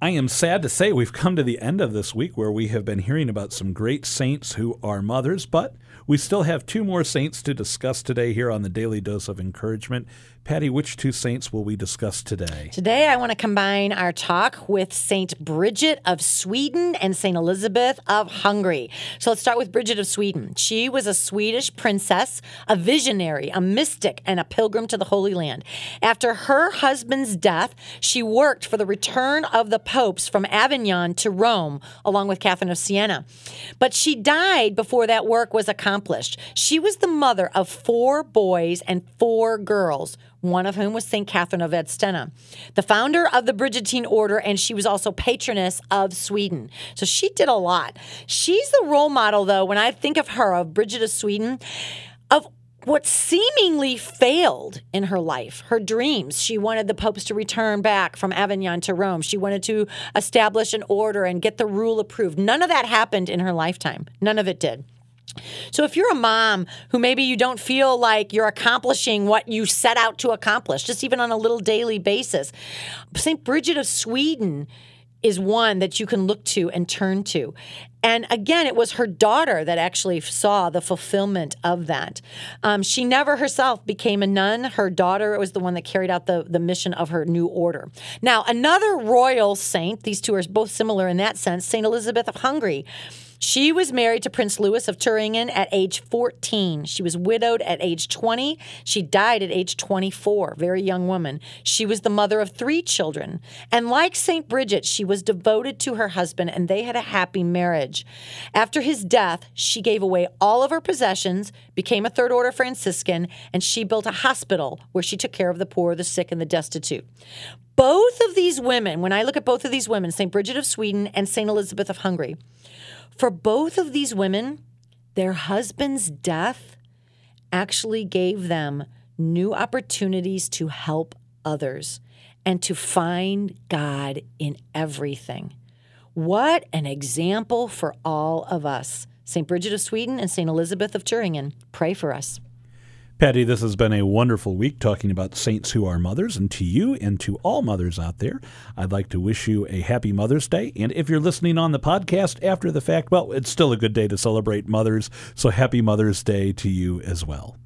I am sad to say we've come to the end of this week where we have been hearing about some great saints who are mothers, but we still have two more saints to discuss today here on the Daily Dose of Encouragement. Patty, which two saints will we discuss today? Today, I want to combine our talk with Saint Bridget of Sweden and Saint Elizabeth of Hungary. So let's start with Bridget of Sweden. She was a Swedish princess, a visionary, a mystic, and a pilgrim to the Holy Land. After her husband's death, she worked for the return of the popes from Avignon to Rome, along with Catherine of Siena. But she died before that work was accomplished. She was the mother of four boys and four girls one of whom was St. Catherine of Vadstena, the founder of the Brigittine order, and she was also patroness of Sweden. So she did a lot. She's the role model, though, when I think of her, of Bridget of Sweden, of what seemingly failed in her life, her dreams. She wanted the popes to return back from Avignon to Rome. She wanted to establish an order and get the rule approved. None of that happened in her lifetime. None of it did. So if you're a mom who maybe you don't feel like you're accomplishing what you set out to accomplish, just even on a little daily basis, St. Bridget of Sweden is one that you can look to and turn to. And again, it was her daughter that actually saw the fulfillment of that. Um, she never herself became a nun. Her daughter was the one that carried out the, the mission of her new order. Now, another royal saint, these two are both similar in that sense, St. Elizabeth of Hungary. She was married to Prince Louis of Thuringen at age 14. She was widowed at age 20. She died at age 24, very young woman. She was the mother of three children. And like St. Bridget, she was devoted to her husband and they had a happy marriage. After his death, she gave away all of her possessions, became a third order Franciscan, and she built a hospital where she took care of the poor, the sick, and the destitute. Both of these women, when I look at both of these women, St. Bridget of Sweden and St. Elizabeth of Hungary, for both of these women, their husband's death actually gave them new opportunities to help others and to find God in everything. What an example for all of us. St. Bridget of Sweden and St. Elizabeth of Thuringen, pray for us. Patty, this has been a wonderful week talking about saints who are mothers. And to you and to all mothers out there, I'd like to wish you a happy Mother's Day. And if you're listening on the podcast after the fact, well, it's still a good day to celebrate mothers. So happy Mother's Day to you as well.